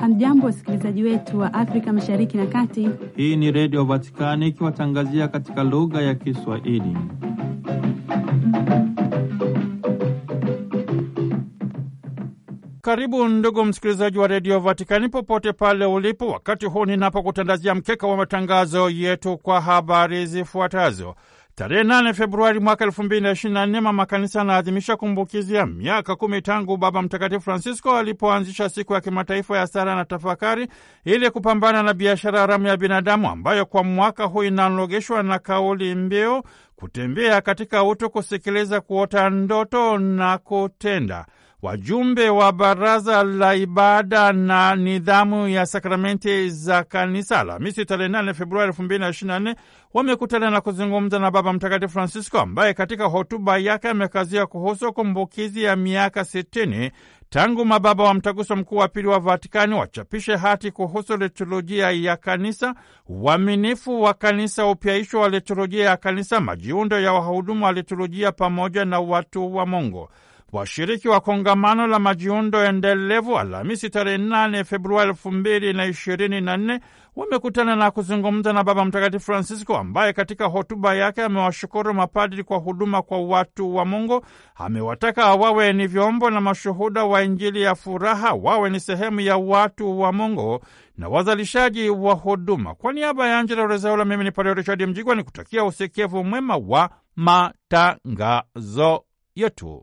Hamjambo, wasikilizaji wetu wa Afrika Mashariki na Kati. Hii ni Redio Vatikani ikiwatangazia katika lugha ya Kiswahili. Karibu ndugu msikilizaji wa redio Vatikani popote pale ulipo, wakati huu ninapokutandazia mkeka wa matangazo yetu kwa habari zifuatazo. Tarehe 8 Februari mwaka elfu mbili na ishirini na nne mama kanisa anaadhimisha kumbukizi ya miaka kumi tangu Baba Mtakatifu Francisco alipoanzisha siku ya kimataifa ya sala na tafakari ili kupambana na biashara haramu ya binadamu ambayo kwa mwaka huu inalogeshwa na kauli mbiu kutembea katika utu, kusikiliza, kuota ndoto na kutenda. Wajumbe wa Baraza la Ibada na Nidhamu ya Sakramenti za Kanisa Alhamisi tarehe 8 Februari 2024 wamekutana na kuzungumza na Baba Mtakatifu Francisco ambaye katika hotuba yake amekazia kuhusu kumbukizi ya miaka 60 tangu mababa wa Mtaguso Mkuu wa Pili wa Vatikani wachapishe hati kuhusu liturujia ya Kanisa, uaminifu wa Kanisa, upyaisho wa liturujia ya Kanisa, majiundo ya wahudumu wa liturujia pamoja na watu wa Mungu. Washiriki wa kongamano la majiundo endelevu Alhamisi tarehe 8 Februari elfu mbili na ishirini na nne wamekutana na kuzungumza na Baba Mtakatifu Francisco ambaye katika hotuba yake amewashukuru mapadri kwa huduma kwa watu wa Mungu. Amewataka wawe ni vyombo na mashuhuda wa Injili ya furaha, wawe ni sehemu ya watu wa Mungu na wazalishaji wa huduma. Kwa niaba ya Angela Rezaula, mimi ni Padre Richard Mjigwa ni kutakia usikivu mwema wa matangazo yetu.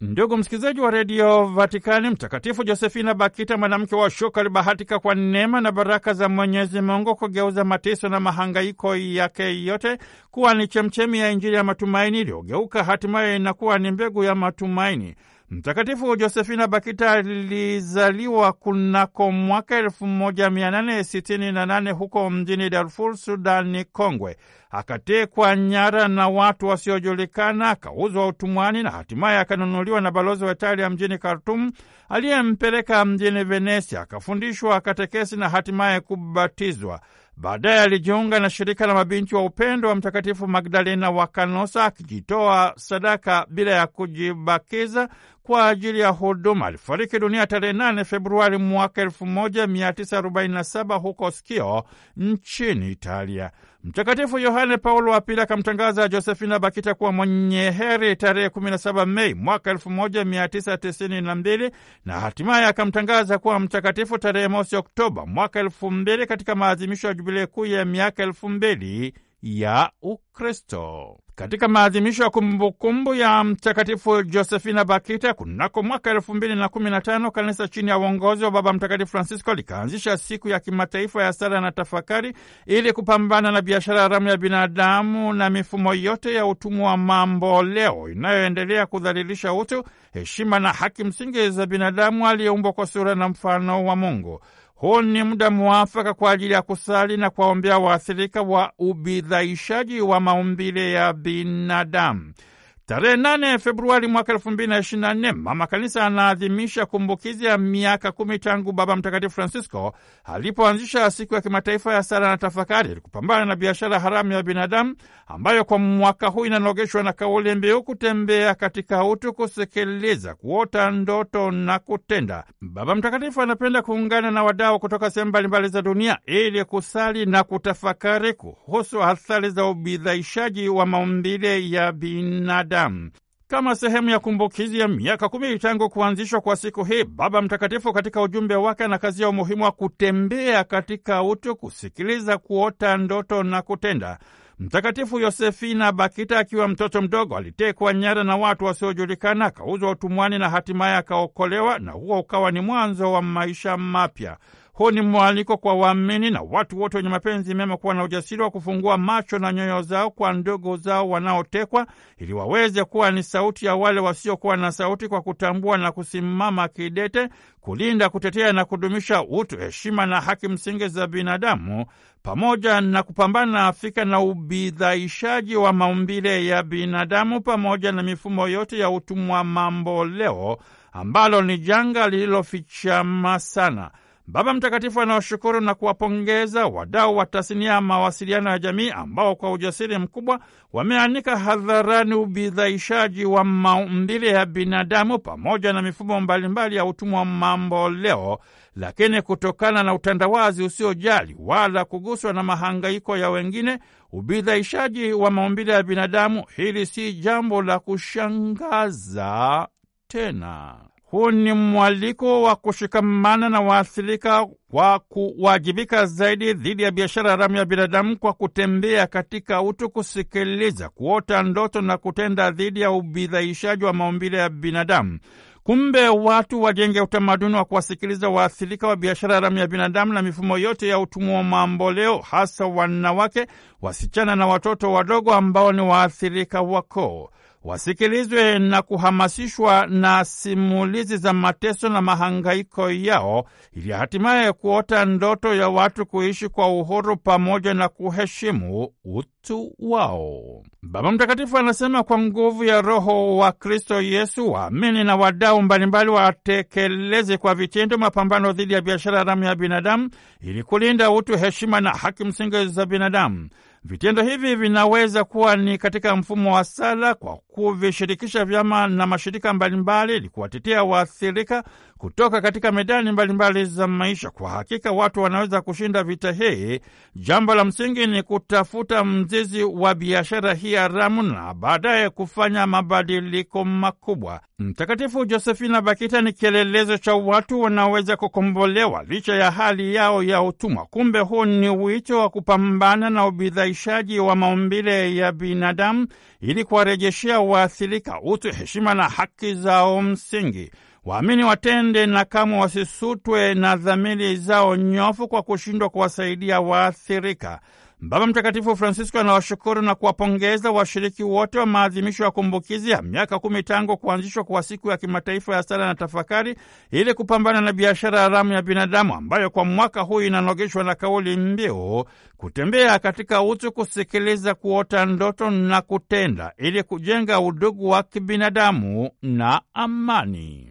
Ndugu msikilizaji wa redio Vatikani, Mtakatifu Josefina Bakita, mwanamke wa shoka, alibahatika kwa neema na baraka za Mwenyezi Mungu kugeuza mateso na mahangaiko yake yote kuwa ni chemchemi ya Injili ya matumaini iliyogeuka hatimaye inakuwa ni mbegu ya matumaini. Mtakatifu Josefina Bakita alizaliwa kunako mwaka elfu moja mia nane sitini na nane huko mjini Darfur, Sudani Kongwe. Akatekwa nyara na watu wasiojulikana, akauzwa utumwani na hatimaye akanunuliwa na balozi wa Italia mjini Khartum, aliyempeleka mjini Venesia. Akafundishwa katekesi na hatimaye kubatizwa. Baadaye alijiunga na shirika la mabinti wa upendo wa Mtakatifu Magdalena wa Kanosa, akijitoa sadaka bila ya kujibakiza kwa ajili ya huduma. Alifariki dunia tarehe 8 Februari mwaka 1947 huko Skio nchini Italia. Mtakatifu Yohane Paulo wa Pili akamtangaza Josefina Bakita kuwa mwenye heri tarehe 17 Mei mwaka 1992 na hatimaye akamtangaza kuwa mtakatifu tarehe mosi Oktoba mwaka 2000 katika maadhimisho ya jubilei kuu ya miaka 2000 ya Ukristo. Katika maadhimisho ya kumbukumbu ya Mtakatifu Josefina Bakita kunako mwaka elfu mbili na kumi na tano kanisa chini ya uongozi wa Baba Mtakatifu Francisco likaanzisha siku ya kimataifa ya sala na tafakari ili kupambana na biashara haramu ya binadamu na mifumo yote ya utumwa wa mambo leo inayoendelea kudhalilisha utu, heshima na haki msingi za binadamu aliyeumbwa kwa sura na mfano wa Mungu. Huu ni muda mwafaka kwa ajili ya kusali na kuwaombea waathirika wa ubidhaishaji wa maumbile ya binadamu. Tarehe nane Februari mwaka elfu mbili na ishirini na nne mama kanisa anaadhimisha kumbukizi ya miaka kumi tangu Baba Mtakatifu Francisco alipoanzisha siku ya kimataifa ya sala na tafakari ili kupambana na biashara haramu ya binadamu ambayo kwa mwaka huu inanogeshwa na kauli mbiu kutembea katika utu, kusikiliza, kuota ndoto na kutenda. Baba Mtakatifu anapenda kuungana na wadau kutoka sehemu mbalimbali za dunia ili kusali na kutafakari kuhusu athari za ubidhaishaji wa maumbile ya binadamu. Kama sehemu ya kumbukizi ya miaka kumi tangu kuanzishwa kwa siku hii, Baba Mtakatifu katika ujumbe wake anakazia umuhimu wa kutembea katika utu, kusikiliza, kuota ndoto na kutenda. Mtakatifu Yosefina Bakita akiwa mtoto mdogo alitekwa nyara na watu wasiojulikana, akauzwa utumwani na hatimaye akaokolewa, na huo ukawa ni mwanzo wa maisha mapya. Huu ni mwaliko kwa waamini na watu wote wenye mapenzi mema kuwa na ujasiri wa kufungua macho na nyoyo zao kwa ndugu zao wanaotekwa, ili waweze kuwa ni sauti ya wale wasiokuwa na sauti, kwa kutambua na kusimama kidete kulinda, kutetea na kudumisha utu, heshima na haki msingi za binadamu, pamoja na kupambana na Afrika na ubidhaishaji wa maumbile ya binadamu, pamoja na mifumo yote ya utumwa mambo leo, ambalo ni janga lililofichama sana. Baba Mtakatifu anawashukuru na kuwapongeza wadau wa tasnia ya mawasiliano ya jamii ambao kwa ujasiri mkubwa wameanika hadharani ubidhaishaji wa maumbile ya binadamu pamoja na mifumo mbalimbali ya utumwa wa mambo leo, lakini kutokana na utandawazi usiojali wala kuguswa na mahangaiko ya wengine, ubidhaishaji wa maumbile ya binadamu, hili si jambo la kushangaza tena. Huu ni mwaliko wa kushikamana na waathirika kwa kuwajibika zaidi dhidi ya biashara haramu ya binadamu kwa kutembea katika utu, kusikiliza, kuota ndoto na kutenda dhidi ya ubidhaishaji wa maumbile ya binadamu. Kumbe watu wajenge utamaduni wa kuwasikiliza waathirika wa biashara haramu ya binadamu na mifumo yote ya utumwa wa mamboleo, hasa wanawake, wasichana na watoto wadogo ambao ni waathirika wakoo wasikilizwe na kuhamasishwa na simulizi za mateso na mahangaiko yao ili hatimaye kuota ndoto ya watu kuishi kwa uhuru pamoja na kuheshimu utu wao. Baba Mtakatifu anasema kwa nguvu ya Roho wa Kristo Yesu, waamini na wadau mbalimbali watekeleze kwa vitendo mapambano dhidi ya biashara haramu ya binadamu ili kulinda utu, heshima na haki msingi za binadamu. Vitendo hivi vinaweza kuwa ni katika mfumo wa sala kwa kuvishirikisha vyama na mashirika mbalimbali ili kuwatetea waathirika kutoka katika medani mbalimbali za maisha. Kwa hakika watu wanaweza kushinda vita hii. Jambo la msingi ni kutafuta mzizi wa biashara hii haramu na baadaye kufanya mabadiliko makubwa. Mtakatifu Josefina Bakita ni kielelezo cha watu wanaweza kukombolewa licha ya hali yao ya utumwa. Kumbe huu ni wito wa kupambana na ubidhaishaji wa maumbile ya binadamu ili kuwarejeshea waathirika utu, heshima na haki zao msingi. Waamini watende na kamwe wasisutwe na dhamiri zao nyofu kwa kushindwa kuwasaidia waathirika. Baba Mtakatifu Francisco anawashukuru na kuwapongeza washiriki wote wa maadhimisho ya kumbukizi ya miaka kumi tangu kuanzishwa kwa siku ya kimataifa ya sala na tafakari ili kupambana na biashara haramu ya binadamu ambayo kwa mwaka huu inanogeshwa na kauli mbiu kutembea katika utu, kusikiliza, kuota ndoto na kutenda, ili kujenga udugu wa kibinadamu na amani.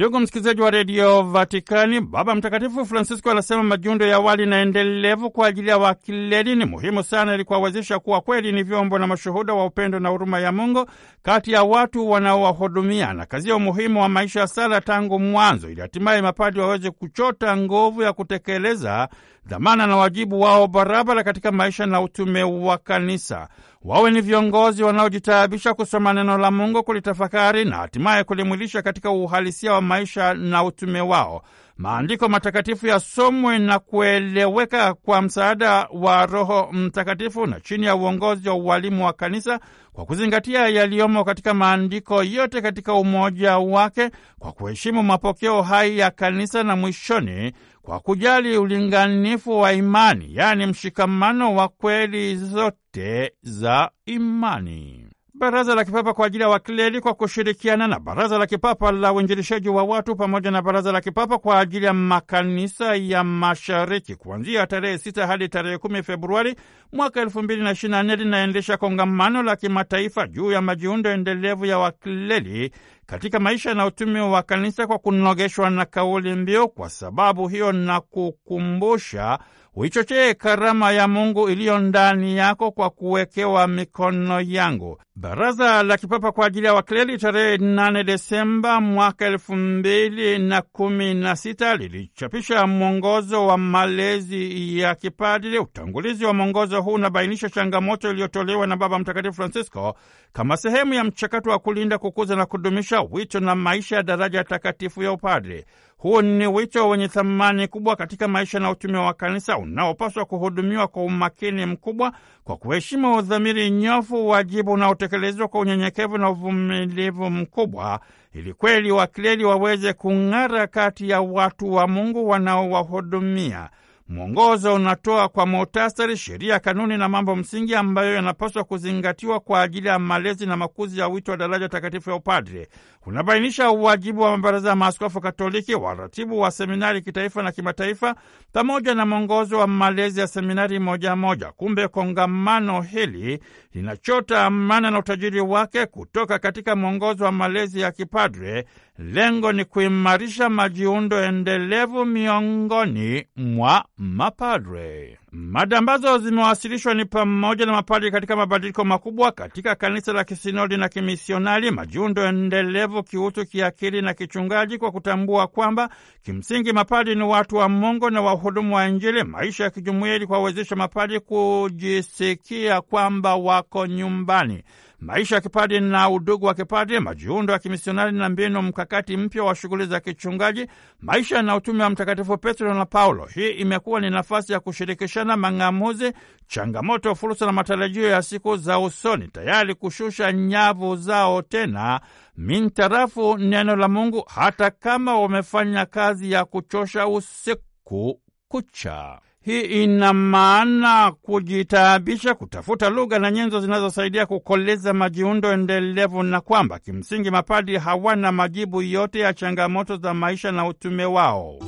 Ndugu msikilizaji wa redio Vatikani, Baba Mtakatifu Francisco anasema majundo ya awali na endelevu kwa ajili ya wakileli ni muhimu sana, ili kuwawezesha kuwa kweli ni vyombo na mashuhuda wa upendo na huruma ya Mungu kati ya watu wanaowahudumia, na kazi ya umuhimu wa maisha ya sala tangu mwanzo, ili hatimaye mapadi waweze kuchota nguvu ya kutekeleza dhamana na wajibu wao barabara katika maisha na utume wa kanisa. Wawe ni viongozi wanaojitaabisha kusoma neno la Mungu, kulitafakari na hatimaye kulimwilisha katika uhalisia wa maisha na utume wao. Maandiko matakatifu yasomwe na kueleweka kwa msaada wa Roho Mtakatifu na chini ya uongozi wa ualimu wa kanisa kwa kuzingatia yaliyomo katika maandiko yote katika umoja wake, kwa kuheshimu mapokeo hai ya kanisa na mwishoni kwa kujali ulinganifu wa imani, yaani mshikamano wa kweli zote za imani. Baraza la Kipapa kwa ajili ya wakleri kwa kushirikiana na Baraza la Kipapa la Uinjilishaji wa Watu pamoja na Baraza la Kipapa kwa ajili ya Makanisa ya Mashariki. Kuanzia tarehe sita hadi tarehe kumi Februari mwaka elfu mbili na ishirini na nne linaendesha kongamano la kimataifa juu ya majiundo endelevu ya wakleri katika maisha na utumi wa kanisa kwa kunogeshwa na kauli mbiu, kwa sababu hiyo na kukumbusha uichochee karama ya Mungu iliyo ndani yako kwa kuwekewa mikono yangu. Baraza la Kipapa kwa ajili ya Wakleri tarehe 8 Desemba mwaka elfu mbili na kumi na sita lilichapisha mwongozo wa malezi ya kipadri. Utangulizi wa mwongozo huu unabainisha changamoto iliyotolewa na Baba Mtakatifu Francisco kama sehemu ya mchakato wa kulinda, kukuza na kudumisha wito na maisha ya daraja takatifu ya upadri. Huu ni wito wenye thamani kubwa katika maisha na utume wa kanisa unaopaswa kuhudumiwa kwa umakini mkubwa kwa kuheshimu udhamiri nyofu, wajibu unaotekelezwa kwa unyenyekevu na uvumilivu mkubwa, ili kweli wakleri waweze kung'ara kati ya watu wa Mungu wanaowahudumia. Mwongozo unatoa kwa muhtasari sheria, kanuni na mambo msingi ambayo yanapaswa kuzingatiwa kwa ajili ya malezi na makuzi ya wito wa daraja takatifu ya upadre. Unabainisha uwajibu wa mabaraza ya maaskofu Katoliki, waratibu wa seminari kitaifa na kimataifa, pamoja na mwongozo wa malezi ya seminari moja moja. Kumbe kongamano hili linachota amana na utajiri wake kutoka katika mwongozo wa malezi ya kipadre. Lengo ni kuimarisha majiundo endelevu miongoni mwa mapadre. Mada ambazo zimewasilishwa ni pamoja na mapadri katika mabadiliko makubwa katika kanisa la kisinodi na kimisionari, majiundo endelevu kiutu, kiakili na kichungaji, kwa kutambua kwamba kimsingi mapadri ni watu wa Mungu na wahudumu wa Injili, maisha ya kijumuiya ili kuwawezesha mapadri kujisikia kwamba wako nyumbani maisha ya kipadi na udugu wa kipadi, majiundo ya kimisionari na mbinu mkakati mpya wa shughuli za kichungaji, maisha na utume wa Mtakatifu Petro na Paulo. Hii imekuwa ni nafasi ya kushirikishana mang'amuzi, changamoto, fursa na matarajio ya siku za usoni, tayari kushusha nyavu zao tena mintarafu neno la Mungu, hata kama wamefanya kazi ya kuchosha usiku kucha. Hii ina maana kujitaabisha kutafuta lugha na nyenzo zinazosaidia kukoleza majiundo endelevu, na kwamba kimsingi mapadi hawana majibu yote ya changamoto za maisha na utume wao.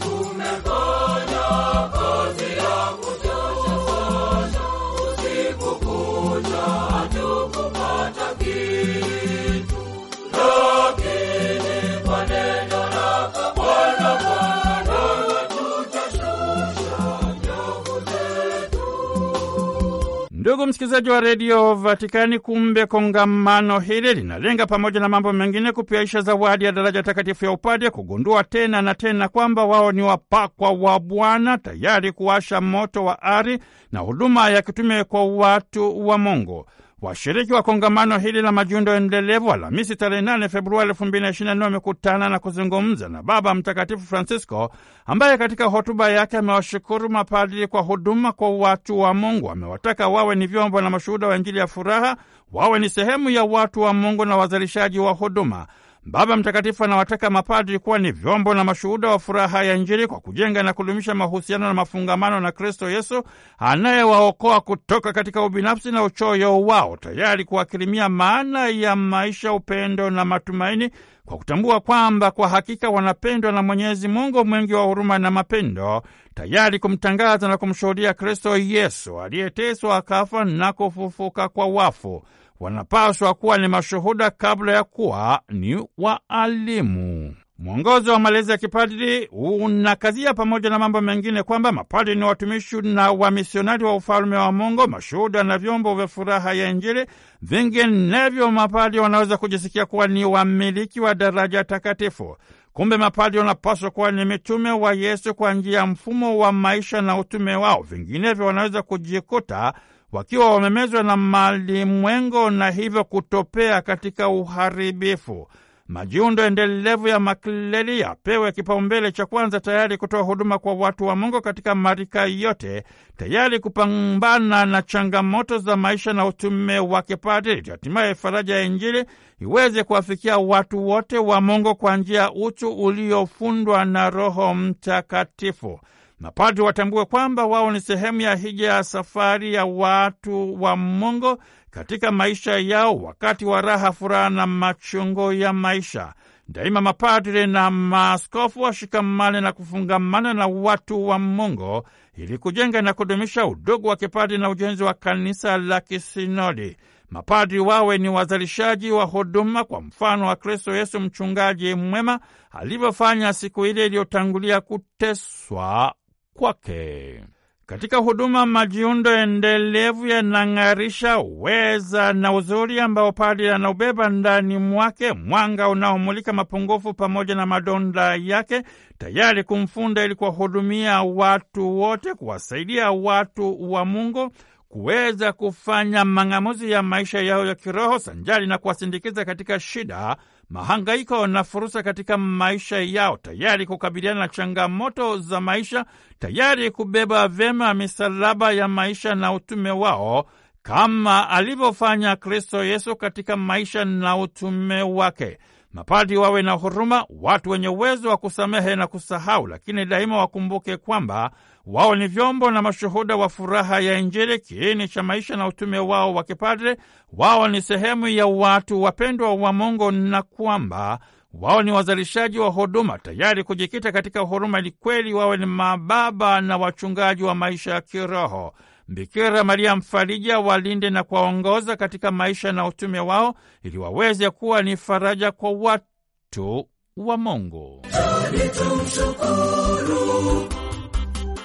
Ndugu msikilizaji wa redio Vatikani, kumbe kongamano hili linalenga pamoja na mambo mengine kupiaisha zawadi ya daraja takatifu ya upade, kugundua tena na tena kwamba wao ni wapakwa wa Bwana, tayari kuwasha moto wa ari na huduma ya kitume kwa watu wa Mungu. Washiriki wa kongamano hili la majiundo endelevu Alhamisi tarehe 8 Februari 2024 wamekutana na kuzungumza na Baba Mtakatifu Francisco ambaye katika hotuba yake amewashukuru mapadri kwa huduma kwa watu wa Mungu. Amewataka wawe ni vyombo na mashuhuda wa Injili ya furaha, wawe ni sehemu ya watu wa Mungu na wazalishaji wa huduma. Baba Mtakatifu anawataka mapadri kuwa ni vyombo na mashuhuda wa furaha ya Injili kwa kujenga na kudumisha mahusiano na mafungamano na Kristo Yesu anayewaokoa kutoka katika ubinafsi na uchoyo wao, tayari kuwakirimia maana ya maisha, upendo na matumaini, kwa kutambua kwamba kwa hakika wanapendwa na Mwenyezi Mungu mwingi wa huruma na mapendo, tayari kumtangaza na kumshuhudia Kristo Yesu aliyeteswa akafa na kufufuka kwa wafu wanapaswa kuwa ni mashuhuda kabla ya kuwa ni waalimu. Mwongozo wa malezi ya kipadri unakazia pamoja na mambo mengine kwamba mapadri ni watumishi na wamisionari wa ufalme wa Mungu, mashuhuda na vyombo vya furaha ya Injili. Vinginevyo mapadri wanaweza kujisikia kuwa ni wamiliki wa daraja takatifu. Kumbe mapadri wanapaswa kuwa ni mitume wa Yesu kwa njia ya mfumo wa maisha na utume wao. Vinginevyo wanaweza kujikuta wakiwa wamemezwa na malimwengo na hivyo kutopea katika uharibifu. Majiundo endelevu ya makleri yapewe kipaumbele cha kwanza, tayari kutoa huduma kwa watu wa Mungu katika marika yote, tayari kupambana na changamoto za maisha na utume wa kipadri, hatimaye faraja ya Injili iweze kuwafikia watu wote wa Mungu kwa njia ya utu uliofundwa na Roho Mtakatifu. Mapadri watambue kwamba wao ni sehemu ya hija ya safari ya watu wa Mungu katika maisha yao, wakati wa raha, furaha na machungo ya maisha. Daima mapadri na maaskofu washikamane na kufungamana na watu wa Mungu ili kujenga na kudumisha udugu wa kipadri na ujenzi wa kanisa la kisinodi. Mapadri wawe ni wazalishaji wa huduma kwa mfano wa Kristo Yesu, mchungaji mwema, alivyofanya siku ile iliyotangulia kuteswa kwake. Katika huduma majiundo endelevu yanang'arisha uweza na uzuri ambao padri anaubeba ndani mwake, mwanga unaomulika mapungufu pamoja na madonda yake, tayari kumfunda ili kuwahudumia watu wote, kuwasaidia watu wa Mungu kuweza kufanya mang'amuzi ya maisha yao ya kiroho sanjari na kuwasindikiza katika shida mahangaiko na fursa katika maisha yao, tayari kukabiliana na changamoto za maisha, tayari kubeba vyema misalaba ya maisha na utume wao kama alivyofanya Kristo Yesu katika maisha na utume wake. Mapadi wawe na huruma, watu wenye uwezo wa kusamehe na kusahau, lakini daima wakumbuke kwamba Wao ni vyombo na mashuhuda wa furaha ya Injili, kiini cha maisha na utume wao wa kipadre. Wao ni sehemu ya watu wapendwa wa Mungu na kwamba wao ni wazalishaji wa huduma tayari kujikita katika huruma, ili kweli wawe ni mababa na wachungaji wa maisha ya kiroho. Bikira Maria mfarija walinde na kuwaongoza katika maisha na utume wao, ili waweze kuwa ni faraja kwa watu wa Mungu.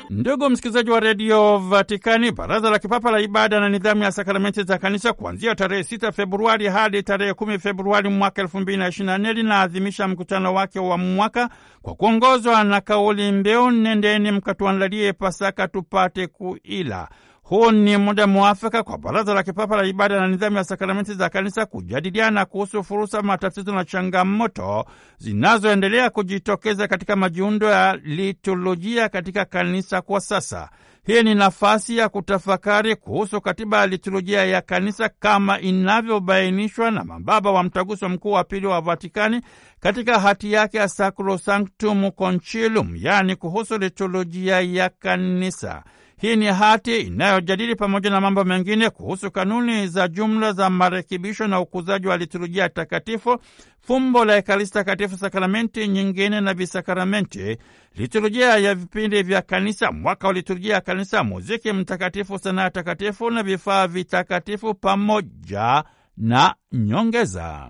Ndugu msikilizaji wa redio Vatikani, baraza la kipapa la ibada na nidhamu ya sakramenti za kanisa kuanzia tarehe 6 Februari hadi tarehe 10 Februari mwaka 2024 linaadhimisha mkutano wake wa mwaka kwa kuongozwa na kauli mbiu nendeni mkatuandalie Pasaka tupate kuila. Huu ni muda mwafaka kwa Baraza la Kipapa la Ibada na Nidhamu ya Sakramenti za Kanisa kujadiliana kuhusu fursa, matatizo na changamoto zinazoendelea kujitokeza katika majiundo ya liturujia katika kanisa kwa sasa. Hii ni nafasi ya kutafakari kuhusu katiba ya liturujia ya kanisa kama inavyobainishwa na mababa wa Mtaguso Mkuu wa Pili wa Vatikani katika hati yake ya Sacrosanctum Concilium, yaani kuhusu liturujia ya kanisa. Hii ni hati inayojadili pamoja na mambo mengine kuhusu kanuni za jumla za marekebisho na ukuzaji wa liturujia takatifu, fumbo la Ekaristi Takatifu, sakramenti nyingine na visakramenti, liturujia ya vipindi vya kanisa, mwaka wa liturujia ya kanisa, muziki mtakatifu, sanaa takatifu na vifaa vitakatifu, pamoja na nyongeza.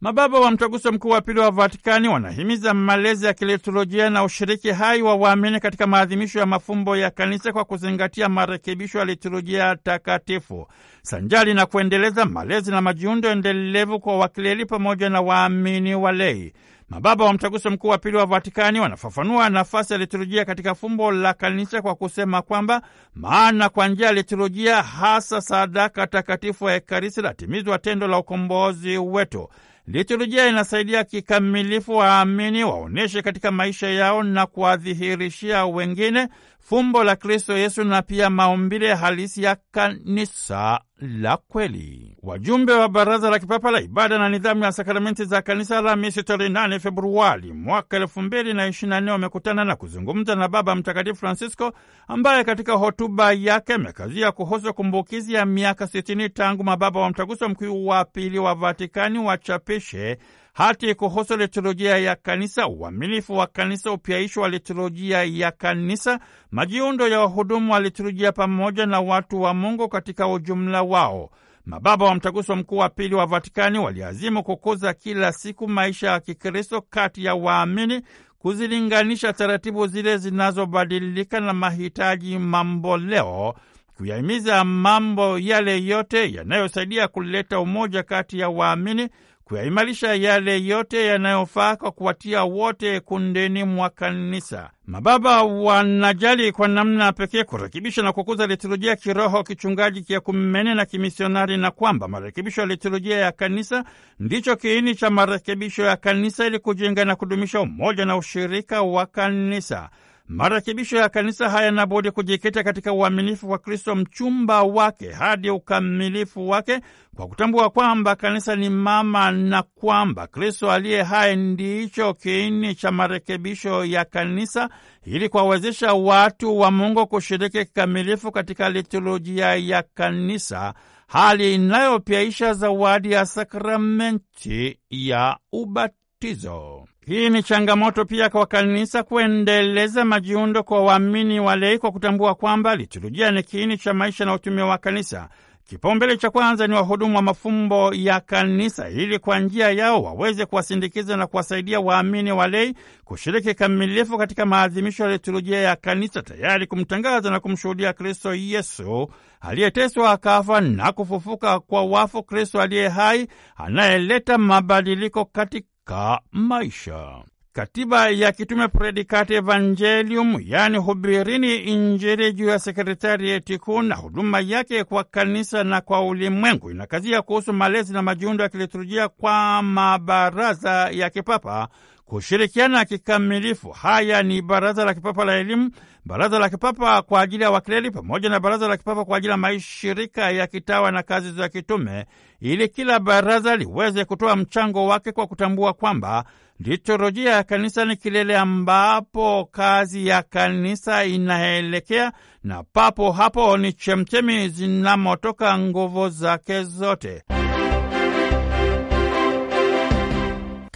Mababa wa Mtaguso Mkuu wa Pili wa Vatikani wanahimiza malezi ya kiliturujia na ushiriki hai wa waamini katika maadhimisho ya mafumbo ya kanisa kwa kuzingatia marekebisho ya liturujia takatifu, sanjali na kuendeleza malezi na majiundo endelevu kwa wakileli pamoja na waamini walei. Mababa wa Mtaguso Mkuu wa Pili wa Vatikani wanafafanua nafasi ya liturujia katika fumbo la kanisa kwa kusema kwamba maana kwa njia ya liturujia, hasa sadaka takatifu ya Ekaristi, latimizwa tendo la ukombozi wetu. Liturujia inasaidia kikamilifu waamini waonyeshe katika maisha yao na kuwadhihirishia wengine fumbo la Kristo Yesu na pia maumbile halisi ya kanisa la kweli. Wajumbe wa Baraza la Kipapa la Ibada na Nidhamu ya Sakramenti za Kanisa Alhamisi tarehe 8 Februari mwaka elfu mbili na ishirini na nne wamekutana na kuzungumza na Baba Mtakatifu Francisco ambaye katika hotuba yake amekazia kuhusu kumbukizi ya miaka sitini tangu mababa wa Mtaguso Mkuu wa Pili wa Vatikani wachapishe hati kuhusu liturujia ya kanisa, uaminifu wa kanisa, upyaisho wa liturujia ya kanisa, majiundo ya wahudumu wa liturujia pamoja na watu wa Mungu katika ujumla wao. Mababa wa Mtaguso Mkuu wa Pili wa Vatikani waliazimu kukuza kila siku maisha ya Kikristo kati ya waamini, kuzilinganisha taratibu zile zinazobadilika na mahitaji mamboleo, kuyahimiza mambo yale yote yanayosaidia kuleta umoja kati ya waamini kuyaimarisha yale yote yanayofaa kwa kuwatia wote kundeni mwa kanisa. Mababa wanajali kwa namna pekee kurekebisha na kukuza liturujia kiroho, kichungaji, kiakumene na kimisionari, na kwamba marekebisho ya liturujia ya kanisa ndicho kiini cha marekebisho ya kanisa ili kujenga na kudumisha umoja na ushirika wa kanisa. Marekebisho ya kanisa hayana budi kujikita katika uaminifu kwa Kristo mchumba wake hadi ukamilifu wake, kwa kutambua kwamba kanisa ni mama na kwamba Kristo aliye hai ndicho kiini cha marekebisho ya kanisa, ili kuwawezesha watu wa Mungu kushiriki kikamilifu katika liturujia ya kanisa, hali inayopyaisha zawadi ya sakramenti ya ubatizo. Hii ni changamoto pia kwa kanisa kuendeleza majiundo kwa waamini walei kwa kutambua kwamba liturujia ni kiini cha maisha na utume wa kanisa. Kipaumbele cha kwanza ni wahudumu wa mafumbo ya kanisa, ili kwa njia yao waweze kuwasindikiza na kuwasaidia waamini walei kushiriki kamilifu katika maadhimisho ya liturujia ya kanisa, tayari kumtangaza na kumshuhudia Kristo Yesu aliyeteswa akafa na kufufuka kwa wafu, Kristo aliye hai anayeleta mabadiliko katika katika maisha. Katiba ya kitume Predikati Evangelium, yaani hubirini Injili juu ya sekretarieti kuu na huduma yake kwa kanisa na kwa ulimwengu, inakazia kuhusu malezi na majiundo ya kiliturujia kwa mabaraza ya kipapa kushirikiana kikamilifu. Haya ni Baraza la Kipapa la Elimu, Baraza la Kipapa kwa ajili ya Wakleri pamoja na Baraza la Kipapa kwa ajili ya mashirika ya kitawa na kazi za kitume, ili kila baraza liweze kutoa mchango wake kwa kutambua kwamba liturujia ya kanisa ni kilele ambapo kazi ya kanisa inaelekea, na papo hapo ni chemchemi zinamotoka nguvu zake zote.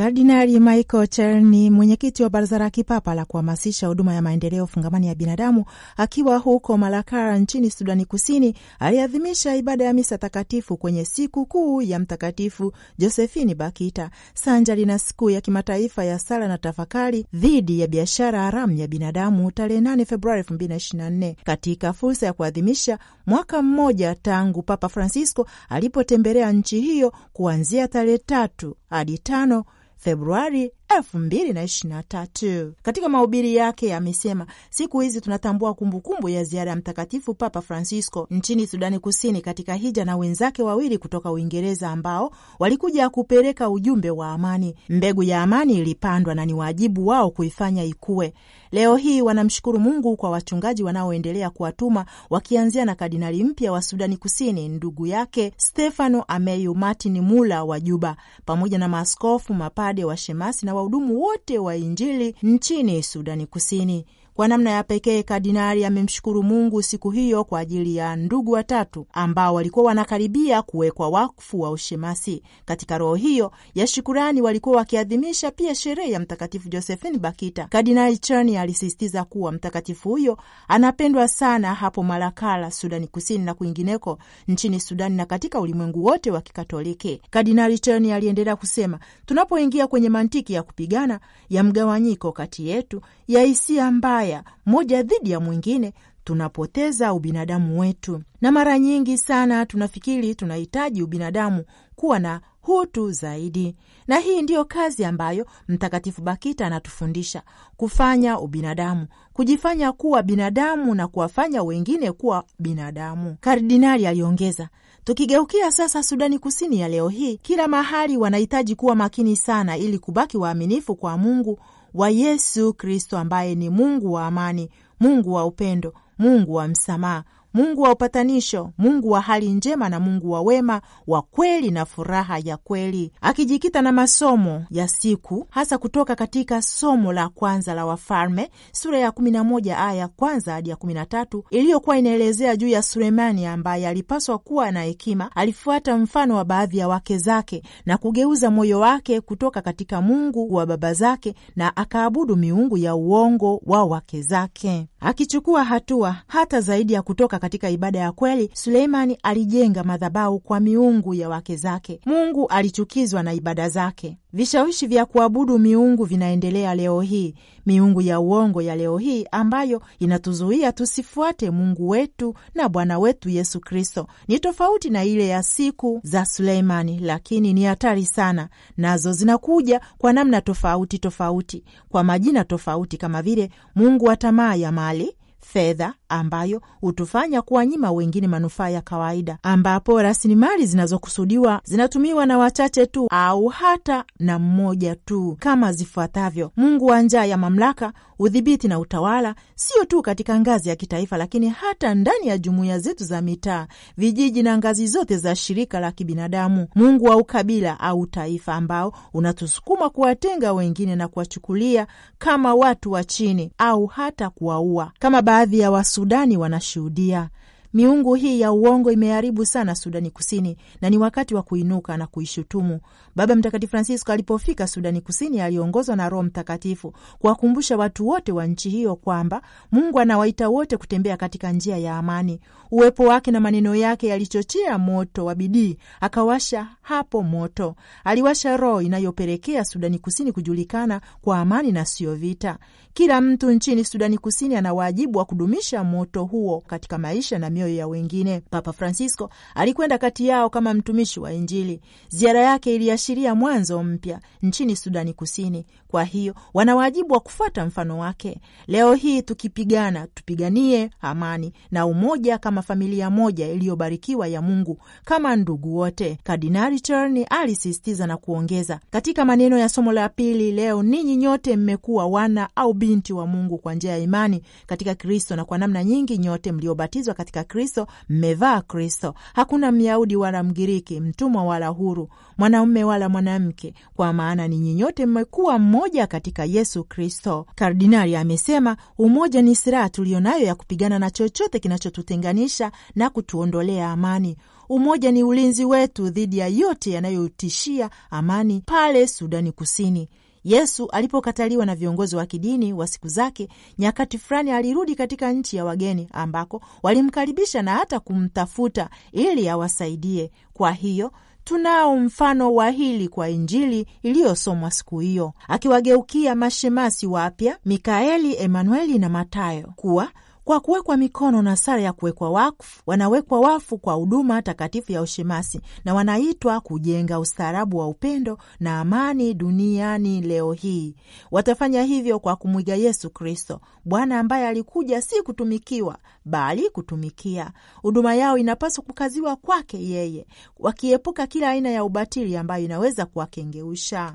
Kardinali Michael Cher ni mwenyekiti wa Baraza la Kipapa la kuhamasisha huduma ya maendeleo fungamani ya binadamu, akiwa huko Malakara nchini Sudani Kusini, aliadhimisha ibada ya misa takatifu kwenye siku kuu ya Mtakatifu Josefini Bakita, sanjari na siku ya kimataifa ya sala na tafakari dhidi ya biashara haramu ya binadamu, tarehe 8 Februari 2024 katika fursa ya kuadhimisha mwaka mmoja tangu Papa Francisco alipotembelea nchi hiyo kuanzia tarehe tatu hadi tano Februari elfu mbili na ishirini na tatu. Katika mahubiri yake amesema siku hizi tunatambua kumbukumbu kumbu ya ziara ya Mtakatifu Papa Francisco nchini Sudani Kusini katika hija na wenzake wawili kutoka Uingereza ambao walikuja kupeleka ujumbe wa amani. Mbegu ya amani ilipandwa na ni wajibu wao kuifanya ikue. Leo hii wanamshukuru Mungu kwa wachungaji wanaoendelea kuwatuma wakianzia na kardinali mpya wa Sudani Kusini, ndugu yake Stefano Ameyu Martin Mula wa Juba, pamoja na maaskofu, mapade, washemasi na wahudumu wote wa Injili nchini Sudani Kusini. Kwa namna ya pekee kardinali amemshukuru Mungu siku hiyo kwa ajili ya ndugu watatu ambao walikuwa wanakaribia kuwekwa wakfu wa ushemasi. Katika roho hiyo ya shukurani, walikuwa wakiadhimisha pia sherehe ya Mtakatifu Josephine Bakita. Kardinali Chani alisisitiza kuwa mtakatifu huyo anapendwa sana hapo Malakala, Sudani Kusini na kwingineko nchini Sudani na katika ulimwengu wote wa Kikatoliki. Kardinali Chani aliendelea kusema, tunapoingia kwenye mantiki ya kupigana ya mgawanyiko kati yetu ya hisia mbaya moja dhidi ya mwingine tunapoteza ubinadamu wetu, na mara nyingi sana tunafikiri tunahitaji ubinadamu kuwa na hutu zaidi, na hii ndiyo kazi ambayo Mtakatifu Bakita anatufundisha kufanya ubinadamu, kujifanya kuwa binadamu na kuwafanya wengine kuwa binadamu. Kardinali aliongeza, tukigeukia sasa Sudani Kusini ya leo hii, kila mahali wanahitaji kuwa makini sana ili kubaki waaminifu kwa Mungu wa Yesu Kristo ambaye ni Mungu wa amani, Mungu wa upendo, Mungu wa msamaha, Mungu wa upatanisho, Mungu wa hali njema na Mungu wa wema wa kweli na furaha ya kweli, akijikita na masomo ya siku hasa kutoka katika somo la kwanza la Wafalme sura ya kumi na moja aya ya kwanza hadi ya kumi na tatu iliyokuwa inaelezea juu ya Sulemani ambaye alipaswa kuwa na hekima. Alifuata mfano wa baadhi ya wake zake na kugeuza moyo wake kutoka katika Mungu wa baba zake na akaabudu miungu ya uongo wa wake zake, akichukua hatua hata zaidi ya kutoka katika ibada ya kweli, Suleimani alijenga madhabahu kwa miungu ya wake zake. Mungu alichukizwa na ibada zake. Vishawishi vya kuabudu miungu vinaendelea leo hii, miungu ya uongo ya leo hii ambayo inatuzuia tusifuate Mungu wetu na Bwana wetu Yesu Kristo. Ni tofauti na ile ya siku za Suleimani, lakini ni hatari sana. Nazo zinakuja kwa namna tofauti tofauti, kwa majina tofauti, kama vile mungu wa tamaa ya mali fedha ambayo hutufanya kuwanyima wengine manufaa ya kawaida, ambapo rasilimali zinazokusudiwa zinatumiwa na wachache tu au hata na mmoja tu, kama zifuatavyo: Mungu wa njaa ya mamlaka, udhibiti na utawala, sio tu katika ngazi ya kitaifa, lakini hata ndani ya jumuiya zetu za mitaa, vijiji na ngazi zote za shirika la kibinadamu. Mungu wa ukabila au taifa, ambao unatusukuma kuwatenga wengine na kuwachukulia kama watu wa chini au hata kuwaua, kama baadhi ya Wasudani wanashuhudia. Miungu hii ya uongo imeharibu sana Sudani Kusini na ni wakati wa kuinuka na kuishutumu. Baba Mtakatifu Francisco alipofika Sudani Kusini aliongozwa na Roho Mtakatifu kuwakumbusha watu wote wa nchi hiyo kwamba Mungu anawaita wote kutembea katika njia ya amani. Uwepo wake na maneno yake yalichochea moto wa bidii, akawasha hapo moto. Aliwasha roho inayopelekea Sudani Kusini kujulikana kwa amani na sio vita. Kila mtu nchini Sudani Kusini ana wajibu wa kudumisha moto huo katika maisha na mioyo ya wengine. Papa Francisco alikwenda kati yao kama mtumishi wa Injili. Ziara yake iliashiria mwanzo mpya nchini Sudani Kusini Kwa hiyo wana wajibu wa kufuata mfano wake. Leo hii tukipigana, tupiganie amani na umoja kama familia moja iliyobarikiwa ya Mungu, kama ndugu wote. Kardinali Charni alisisitiza na kuongeza katika maneno ya somo la pili leo, ninyi nyote mmekuwa wana au binti wa Mungu kwa njia ya imani katika Kristo, na kwa namna nyingi nyote mliobatizwa katika Kristo mmevaa Kristo. Hakuna Myahudi wala Mgiriki, mtumwa wala huru, mwanaume wala mwanamke, kwa maana ninyi nyote mmekuwa mmoja katika Yesu Kristo. Kardinali amesema umoja ni silaha tuliyo nayo ya kupigana na chochote kinachotutenganisha na kutuondolea amani. Umoja ni ulinzi wetu dhidi ya yote yanayotishia amani pale Sudani Kusini. Yesu alipokataliwa na viongozi wa kidini wa siku zake, nyakati fulani alirudi katika nchi ya wageni ambako walimkaribisha na hata kumtafuta ili awasaidie. Kwa hiyo tunao mfano wa hili kwa Injili iliyosomwa siku hiyo, akiwageukia mashemasi wapya Mikaeli, Emanueli na Matayo kuwa kwa kuwekwa mikono na sala ya kuwekwa wakfu, wanawekwa wafu kwa huduma takatifu ya ushemasi na wanaitwa kujenga ustaarabu wa upendo na amani duniani leo hii. Watafanya hivyo kwa kumwiga Yesu Kristo, Bwana ambaye alikuja si kutumikiwa, bali kutumikia. Huduma yao inapaswa kukaziwa kwake yeye, wakiepuka kila aina ya ubatili ambayo inaweza kuwakengeusha.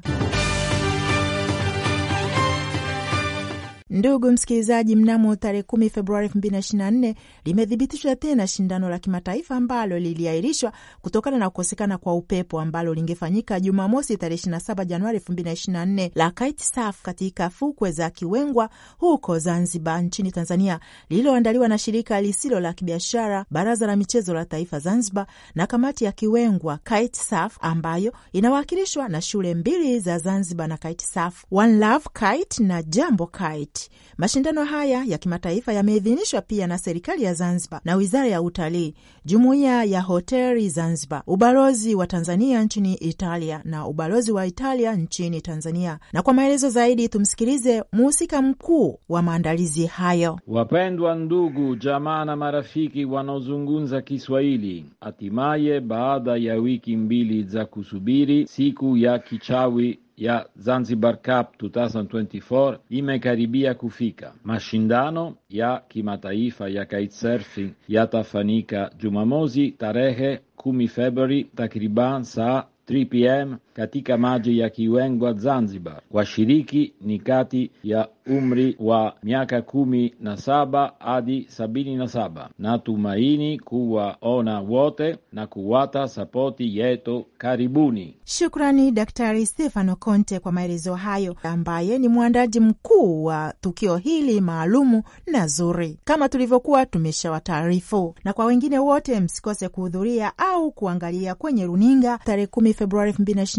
Ndugu msikilizaji, mnamo tarehe kumi Februari elfu mbili na ishirini na nne limethibitishwa tena shindano la kimataifa ambalo liliahirishwa kutokana na kukosekana kwa upepo ambalo lingefanyika Jumamosi tarehe ishirini na saba Januari elfu mbili na ishirini na nne la Kitesurf katika fukwe za Kiwengwa huko Zanzibar nchini Tanzania, lililoandaliwa na shirika lisilo la kibiashara Baraza la Michezo la Taifa Zanzibar na kamati ya Kiwengwa Kitesurf ambayo inawakilishwa na shule mbili za Zanzibar na Kitesurf, One Love Kite na Jambo Kite. Mashindano haya ya kimataifa yameidhinishwa pia na serikali ya Zanzibar na wizara ya utalii, jumuiya ya hoteli Zanzibar, ubalozi wa Tanzania nchini Italia na ubalozi wa Italia nchini Tanzania. Na kwa maelezo zaidi tumsikilize mhusika mkuu wa maandalizi hayo. Wapendwa ndugu, jamaa na marafiki wanaozungumza Kiswahili, hatimaye baada ya wiki mbili za kusubiri siku ya kichawi ya Zanzibar Cup 2024 imekaribia kufika. Mashindano ya kimataifa ya kitesurfing yatafanyika Jumamosi tarehe 10 Februari takriban saa 3 pm katika maji ya Kiwengwa, Zanzibar. Washiriki ni kati ya umri wa miaka kumi na saba hadi sabini na saba. Natumaini kuwaona wote na kuwata sapoti yetu. Karibuni. Shukrani Daktari Stefano Conte kwa maelezo hayo, ambaye ni mwandaji mkuu wa tukio hili maalumu na zuri, kama tulivyokuwa tumeshawataarifu. Na kwa wengine wote, msikose kuhudhuria au kuangalia kwenye runinga tarehe 10 Februari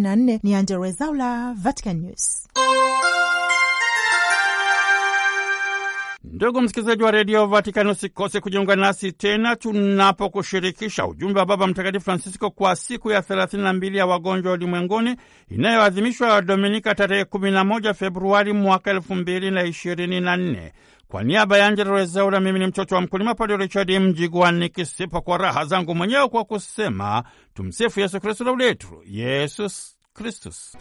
2024. Ni Angella Rwezaula, Vatican News. Ndugu msikilizaji wa redio Vatikani, usikose kujiunga nasi tena tunapokushirikisha ujumbe wa Baba Mtakatifu Francisco kwa siku ya 32 ya wagonjwa ulimwenguni inayoadhimishwa Dominika tarehe 11 Februari mwaka 2024. Kwa niaba ya Angela Rezaura, mimi ni mtoto wa mkulima Padre Richard Mjigwa nikisipa kwa raha zangu mwenyewe kwa kusema tumsifu Yesu Kristu, lauletu Yesus Christus.